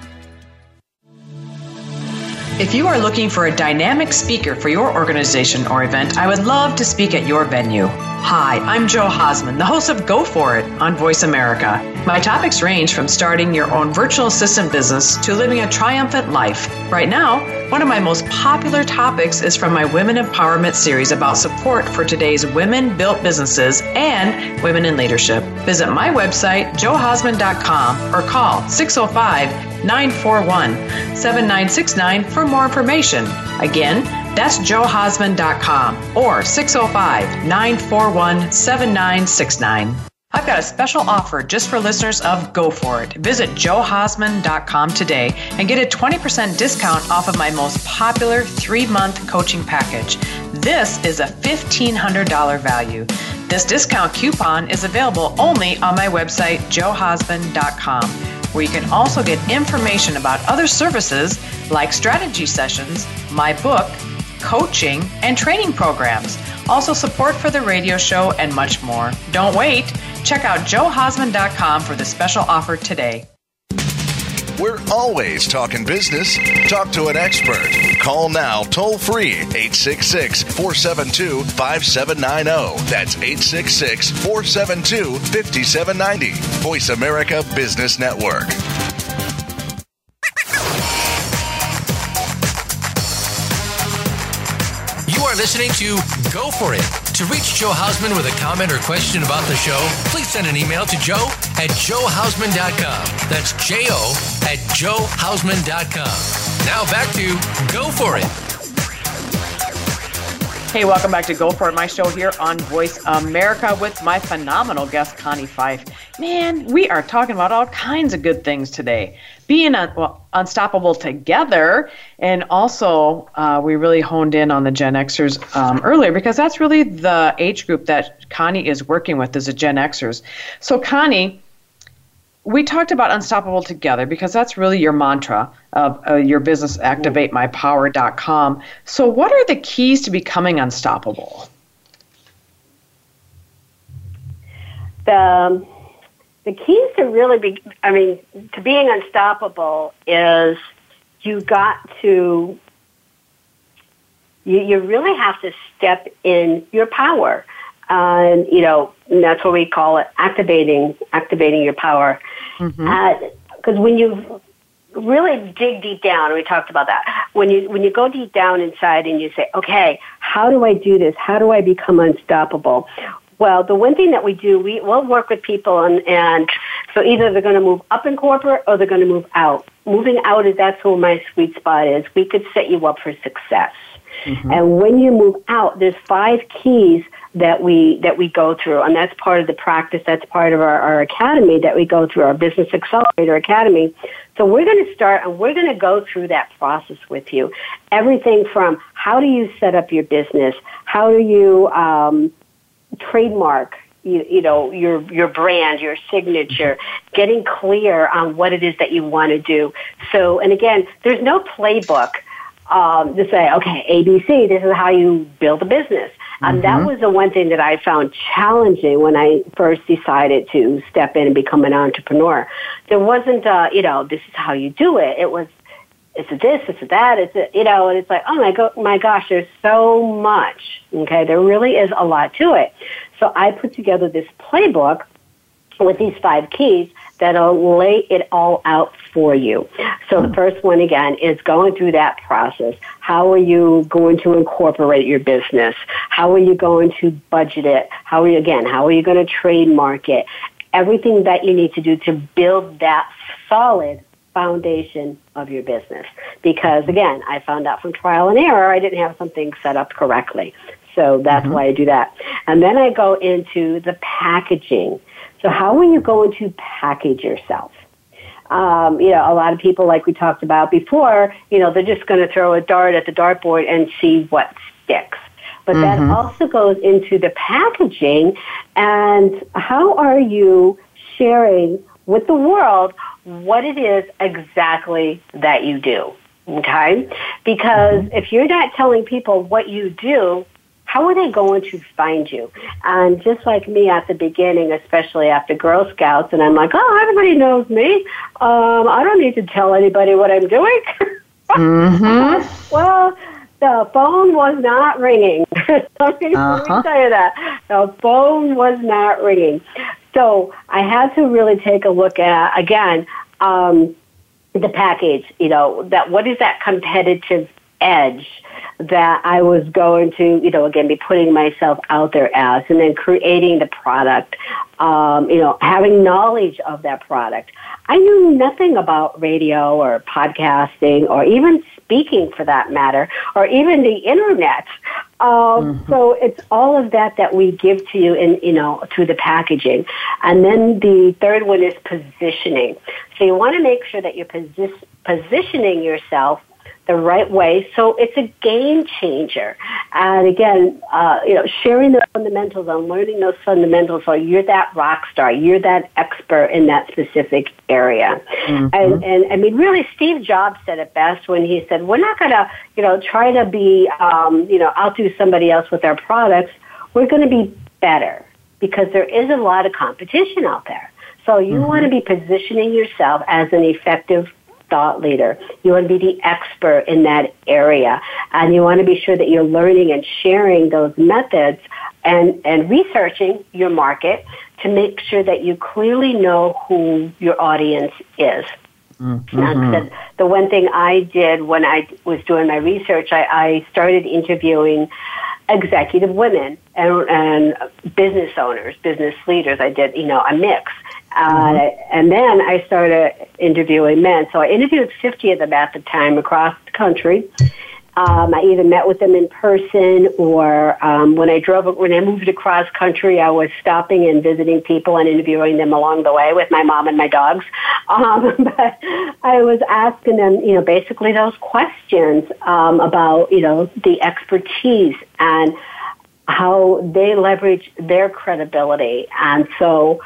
If you are looking for a dynamic speaker for your organization or event, I would love to speak at your venue. Hi, I'm Joe Hausman, the host of Go For It on Voice America. My topics range from starting your own virtual assistant business to living a triumphant life. Right now, one of my most popular topics is from my Women Empowerment series about support for today's women built businesses and women in leadership. Visit my website, joehausman.com, or call 605 941 7969 for more information. Again, that's joehausman.com or 605 941 7969. I've got a special offer just for listeners of Go For It. Visit joehausman.com today and get a 20% discount off of my most popular three month coaching package. This is a $1,500 value. This discount coupon is available only on my website, joehausman.com, where you can also get information about other services like strategy sessions, my book, coaching, and training programs. Also, support for the radio show and much more. Don't wait. Check out joehausman.com for the special offer today. We're always talking business. Talk to an expert. Call now toll free 866 472 5790. That's 866 472 5790. Voice America Business Network. You are listening to Go For It. To reach Joe Hausman with a comment or question about the show, please send an email to joe at joehausman.com. That's J O at joehausman.com. Now back to Go For It. Hey, welcome back to Go For It, my show here on Voice America with my phenomenal guest, Connie Pheiff. Man, we are talking about all kinds of good things today. Being un- well, unstoppable together, and also uh, we really honed in on the Gen Xers um, earlier because that's really the age group that Connie is working with is the Gen Xers. So, Connie, we talked about unstoppable together because that's really your mantra of uh, your business, activatemypower.com. So, what are the keys to becoming unstoppable? The the keys to really be, I mean, to being unstoppable is you got to, you, you really have to step in your power. And, you know, that's what we call it activating, activating your power. Because mm-hmm. uh, when you really dig deep down, we talked about that. When you when you go deep down inside and you say, okay, how do I do this? How do I become unstoppable? Well, the one thing that we do, we will work with people, and, and so either they're going to move up in corporate or they're going to move out. Moving out is that's where my sweet spot is. We could set you up for success. Mm-hmm. And when you move out, there's five keys that we that we go through, and that's part of the practice. That's part of our, our academy that we go through, our Business Accelerator Academy. So we're going to start, and we're going to go through that process with you. Everything from how do you set up your business, how do you um, trademark you, you know your your brand your signature getting clear on what it is that you want to do so and again there's no playbook um, to say okay abc this is how you build a business and mm-hmm. that was the one thing that i found challenging when i first decided to step in and become an entrepreneur there wasn't uh, you know this is how you do it it was it's a this, it's a that, it's a, you know, and it's like, oh my, go- my gosh, there's so much. Okay, there really is a lot to it. So I put together this playbook with these five keys that'll lay it all out for you. So the first one again is going through that process. How are you going to incorporate your business? How are you going to budget it? How are you again, how are you going to trademark it? Everything that you need to do to build that solid foundation of your business. Because again, I found out from trial and error I didn't have something set up correctly. So that's mm-hmm. why I do that. And then I go into the packaging. So how are you going to package yourself? Um, you know, a lot of people, like we talked about before, you know, they're just going to throw a dart at the dartboard and see what sticks. But mm-hmm. that also goes into the packaging and how are you sharing with the world what it is exactly that you do. Okay? Because mm-hmm. if you're not telling people what you do, how are they going to find you? And just like me at the beginning, especially after Girl Scouts, and I'm like, oh, everybody knows me. Um, I don't need to tell anybody what I'm doing. <laughs> mm-hmm. well, the phone was not ringing. <laughs> Let me uh-huh. tell you that. The phone was not ringing. So I had to really take a look at, again, um, the package, you know, that what is that competitive edge that I was going to, you know, again, be putting myself out there as, and then creating the product, um, you know, having knowledge of that product. I knew nothing about radio or podcasting or even speaking for that matter, or even the internet. Um, mm-hmm. So it's all of that that we give to you in, you know, through the packaging. And then the third one is positioning. So you want to make sure that you're posi- positioning yourself the right way. So it's a game changer. And again, uh, you know, sharing the fundamentals and learning those fundamentals, so you're that rock star, you're that expert in that specific area. Mm-hmm. And, and I mean, really, Steve Jobs said it best when he said, "We're not going to, you know, try to be, um, you know, outdo somebody else with our products. We're going to be better because there is a lot of competition out there." So you mm-hmm. want to be positioning yourself as an effective thought leader. You want to be the expert in that area. And you want to be sure that you're learning and sharing those methods and, and researching your market to make sure that you clearly know who your audience is. Mm-hmm. The, the one thing I did when I was doing my research, I, I started interviewing executive women and, and business owners, business leaders. I did, you know, a mix. Uh, mm-hmm. and then I started interviewing men. So I interviewed 50 of them at the time across the country. Um, I either met with them in person or um, when I drove, when I moved across country, I was stopping and visiting people and interviewing them along the way with my mom and my dogs. <laughs> Um, but I was asking them, you know, basically those questions um, about, you know, the expertise and how they leverage their credibility. And so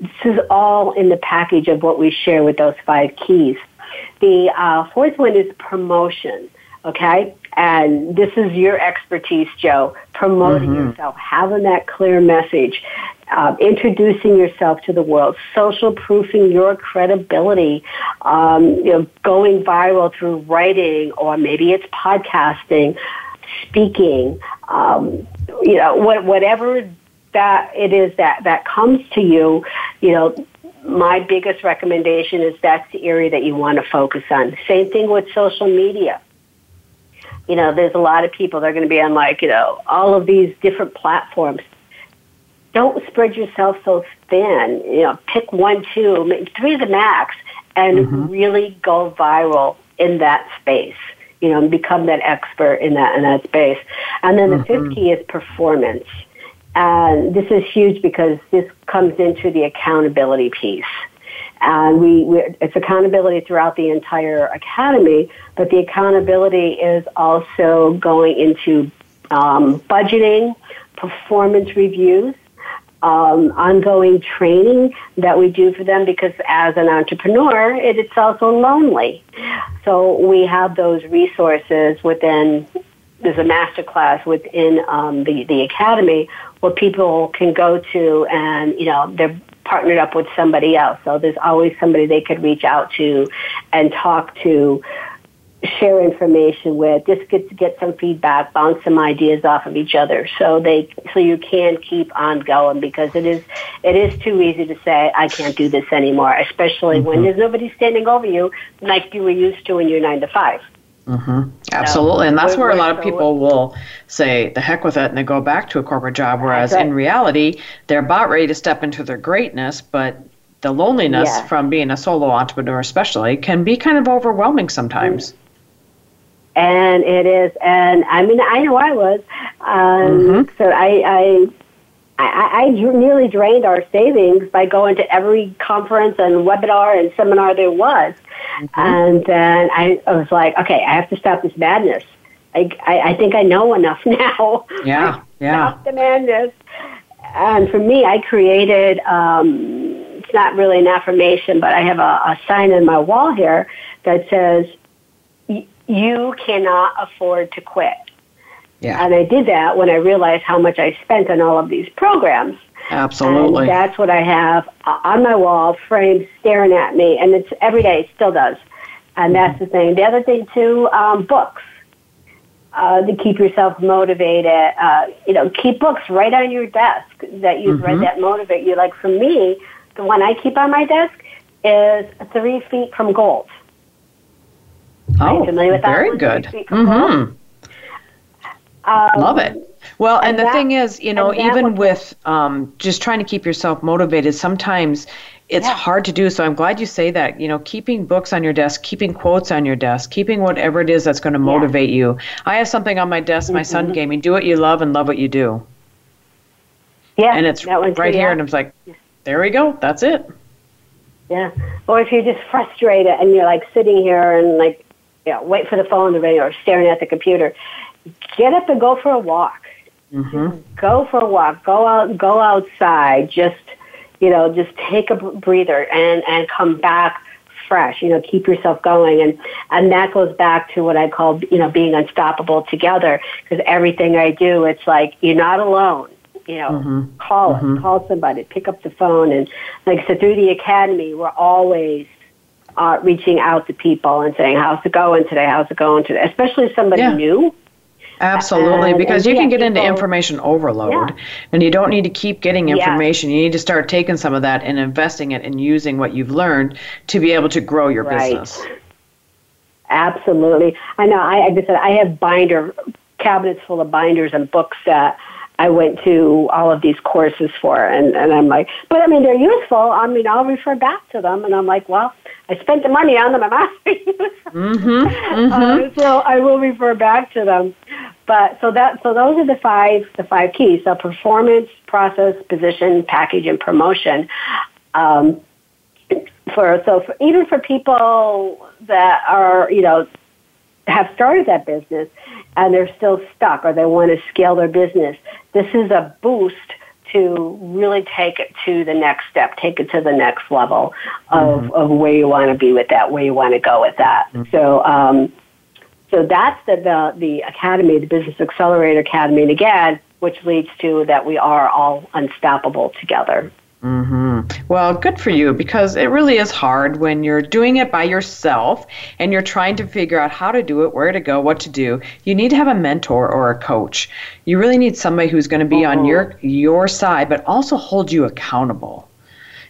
this is all in the package of what we share with those five keys. The uh, fourth one is promotion. Okay, and this is your expertise, Joe. Promoting mm-hmm. yourself, having that clear message, uh, introducing yourself to the world, social proofing your credibility, um, you know, going viral through writing or maybe it's podcasting, speaking, um, you know, what, whatever that it is that, that comes to you, you know, my biggest recommendation is that's the area that you want to focus on. Same thing with social media. You know, there's a lot of people that are going to be on like, you know, all of these different platforms don't spread yourself so thin. You know, pick one, two, three the max, and mm-hmm. really go viral in that space. You know, and become that expert in that in that space. And then the mm-hmm. fifth key is performance. And this is huge because this comes into the accountability piece. And we, we, it's accountability throughout the entire academy, but the accountability is also going into um, budgeting, performance reviews, um, ongoing training that we do for them because as an entrepreneur, it, it's also lonely. So we have those resources within. There's a master class within um, the the academy where people can go to, and you know they're partnered up with somebody else. So there's always somebody they could reach out to and talk to share information with, just get to get some feedback, bounce some ideas off of each other, so they so you can keep on going because it is it is too easy to say I can't do this anymore, especially mm-hmm. when there's nobody standing over you like you were used to in your nine to 5 mm-hmm. Absolutely, so, and that's where a lot of people will say the heck with it, and they go back to a corporate job. Whereas in reality, they're about ready to step into their greatness, but the loneliness yeah. from being a solo entrepreneur, especially, can be kind of overwhelming sometimes. And it is. And I mean, I know I was. Um, mm-hmm. So I, I I, nearly drained our savings by going to every conference and webinar and seminar there was. Mm-hmm. And then I, I was like, okay, I have to stop this madness. I, I, I think I know enough <laughs> now. Yeah, yeah. Stop the madness. And for me, I created, um, it's not really an affirmation, but I have a, a sign in my wall here that says, you cannot afford to quit. Yeah. And I did that when I realized how much I spent on all of these programs. Absolutely. And that's what I have on my wall, framed, staring at me, and it's every day. It still does. And that's mm-hmm. the thing. The other thing too, um, books. Uh, to keep yourself motivated, uh, you know, keep books right on your desk that you've mm-hmm. read that motivate you. Like for me, the one I keep on my desk is Three Feet from Gold. Oh, very good. Mm-hmm. Um, Love it. Well, and, and the that, thing is, you know, even with um, just trying to keep yourself motivated, sometimes it's yeah. hard to do. So I'm glad you say that. You know, keeping books on your desk, keeping quotes on your desk, keeping whatever it is that's going to motivate yeah. you. I have something on my desk. My mm-hmm. son gave me: "Do what you love and love what you do." Yeah, and it's right here, yeah. and it's like, there we go. That's it. Yeah. Or if you're just frustrated and you're like sitting here and like you know, wait for the phone to ring or staring at the computer. Get up and go for a walk. Mm-hmm. Go for a walk. Go out. Go outside. Just you know, just take a breather and and come back fresh. You know, keep yourself going, and and that goes back to what I call you know being unstoppable together. Because everything I do, it's like you're not alone. You know, mm-hmm. call mm-hmm. it, call somebody, pick up the phone, and like I said, through the academy, we're always uh, reaching out to people and saying, "How's it going today? How's it going today?" Especially somebody yeah. new. Absolutely, uh, because you can get into information overload, yeah. and you don't need to keep getting information. Yeah. You need to start taking some of that and investing it and using what you've learned to be able to grow your right. business. Absolutely, I know. I, like I said, I have binder cabinets full of binders and books that I went to all of these courses for, and and I'm like, but I mean, they're useful. I mean, I'll refer back to them, and I'm like, well, I spent the money on them. I'm asking mm-hmm, <laughs> mm-hmm. Uh, so I will refer back to them. But so that so those are the five the five keys. So performance, process, position, package, and promotion. Um, for so for, even for people that are you know have started that business and they're still stuck or they want to scale their business, this is a boost to really take it to the next step, take it to the next level of, mm-hmm. of where you want to be with that, where you want to go with that. Mm-hmm. So, um, so that's the, the, the academy, the Business Accelerator Academy, and again, which leads to that we are all unstoppable together. Hmm Well, good for you because it really is hard when you're doing it by yourself and you're trying to figure out how to do it, where to go, what to do. You need to have a mentor or a coach. You really need somebody who's going to be on your your side but also hold you accountable.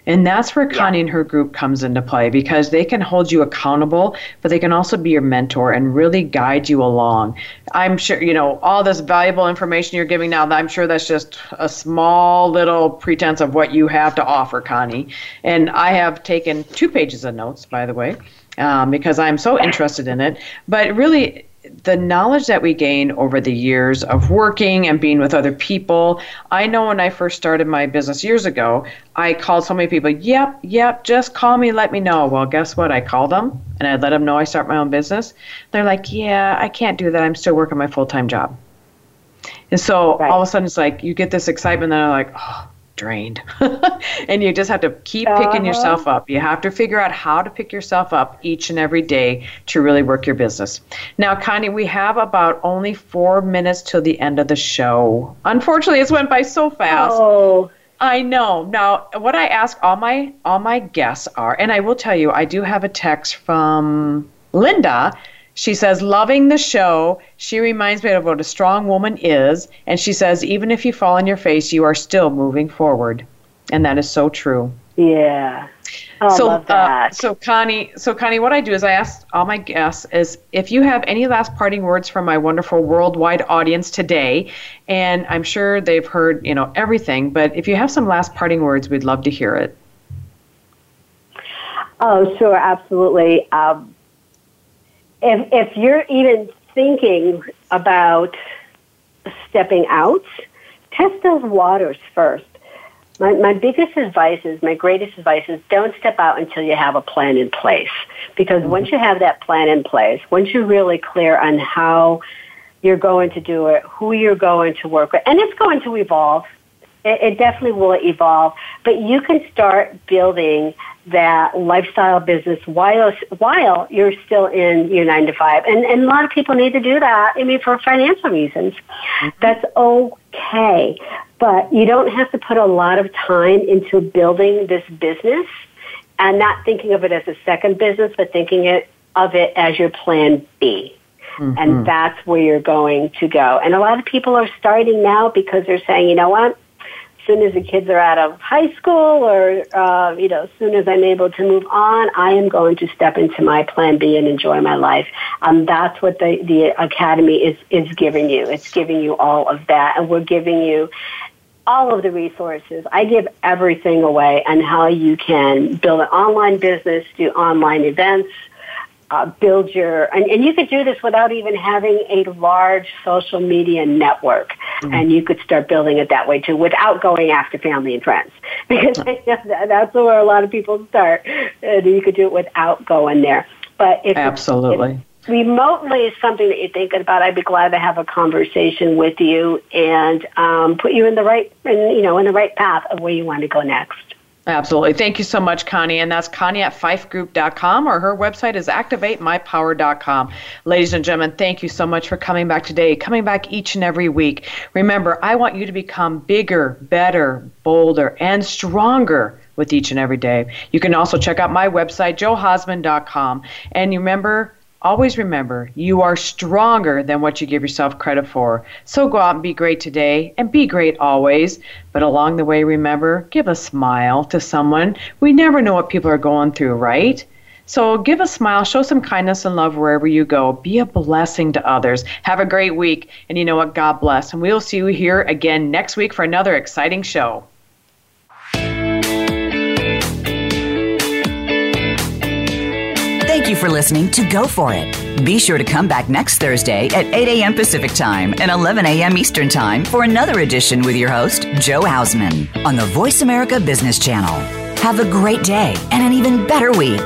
And that's where Connie and her group comes into play because they can hold you accountable, but they can also be your mentor and really guide you along. I'm sure, you know, all this valuable information you're giving now, I'm sure that's just a small little pretense of what you have to offer, Connie. And I have taken two pages of notes, by the way. Um, because I'm so interested in it. But really, the knowledge that we gain over the years of working and being with other people. I know when I first started my business years ago, I called so many people, yep, yep, just call me, let me know. Well, guess what? I called them and I let them know I start my own business. They're like, yeah, I can't do that. I'm still working my full time job. And so right. all of a sudden it's like you get this excitement, and I'm like, oh, drained. <laughs> and you just have to keep picking uh-huh. yourself up. You have to figure out how to pick yourself up each and every day to really work your business. Now, Connie, we have about only four minutes till the end of the show. Unfortunately, it's went by so fast. Oh. I know. Now, what I ask all my all my guests are, and I will tell you, I do have a text from Linda she says, loving the show. She reminds me of what a strong woman is. And she says, even if you fall on your face, you are still moving forward. And that is so true. Yeah. Oh, so, love uh, that. Uh, so Connie, so Connie, what I do is I ask all my guests is if you have any last parting words from my wonderful worldwide audience today, and I'm sure they've heard you know everything, but if you have some last parting words, we'd love to hear it. Oh, sure, absolutely. Um, if, if you're even thinking about stepping out, test those waters first. My, my biggest advice is, my greatest advice is don't step out until you have a plan in place. Because mm-hmm. once you have that plan in place, once you're really clear on how you're going to do it, who you're going to work with, and it's going to evolve. It, it definitely will evolve, but you can start building that lifestyle business while while you're still in your nine to five. And and a lot of people need to do that. I mean, for financial reasons, mm-hmm. that's okay. But you don't have to put a lot of time into building this business and not thinking of it as a second business, but thinking it of it as your plan B. Mm-hmm. And that's where you're going to go. And a lot of people are starting now because they're saying, you know what? Soon as the kids are out of high school or, uh, you know, as soon as I'm able to move on, I am going to step into my plan B and enjoy my life. Um, that's what the, the Academy is, is giving you. It's giving you all of that. And we're giving you all of the resources. I give everything away on how you can build an online business, do online events, uh, build your, and, and you could do this without even having a large social media network. Mm-hmm. And you could start building it that way too without going after family and friends. <laughs> Because <laughs> that's where a lot of people start. And you could do it without going there. But if Absolutely. If remotely is something that you're thinking about, I'd be glad to have a conversation with you and um, put you in the right, in, you know, in the right path of where you want to go next. Absolutely. Thank you so much, Connie. And that's Connie at pheiffgroup.com or her website is activatemypower.com. Ladies and gentlemen, thank you so much for coming back today, coming back each and every week. Remember, I want you to become bigger, better, bolder, and stronger with each and every day. You can also check out my website, joehausman.com. And remember, Always remember, you are stronger than what you give yourself credit for. So go out and be great today and be great always. But along the way, remember, give a smile to someone. We never know what people are going through, right? So give a smile, show some kindness and love wherever you go. Be a blessing to others. Have a great week. And you know what? God bless. And we'll see you here again next week for another exciting show. Thank you for listening to Go For It. Be sure to come back next Thursday at 8 a.m. Pacific Time and 11 a.m. Eastern Time for another edition with your host, Joe Hausman, on the Voice America Business Channel. Have a great day and an even better week.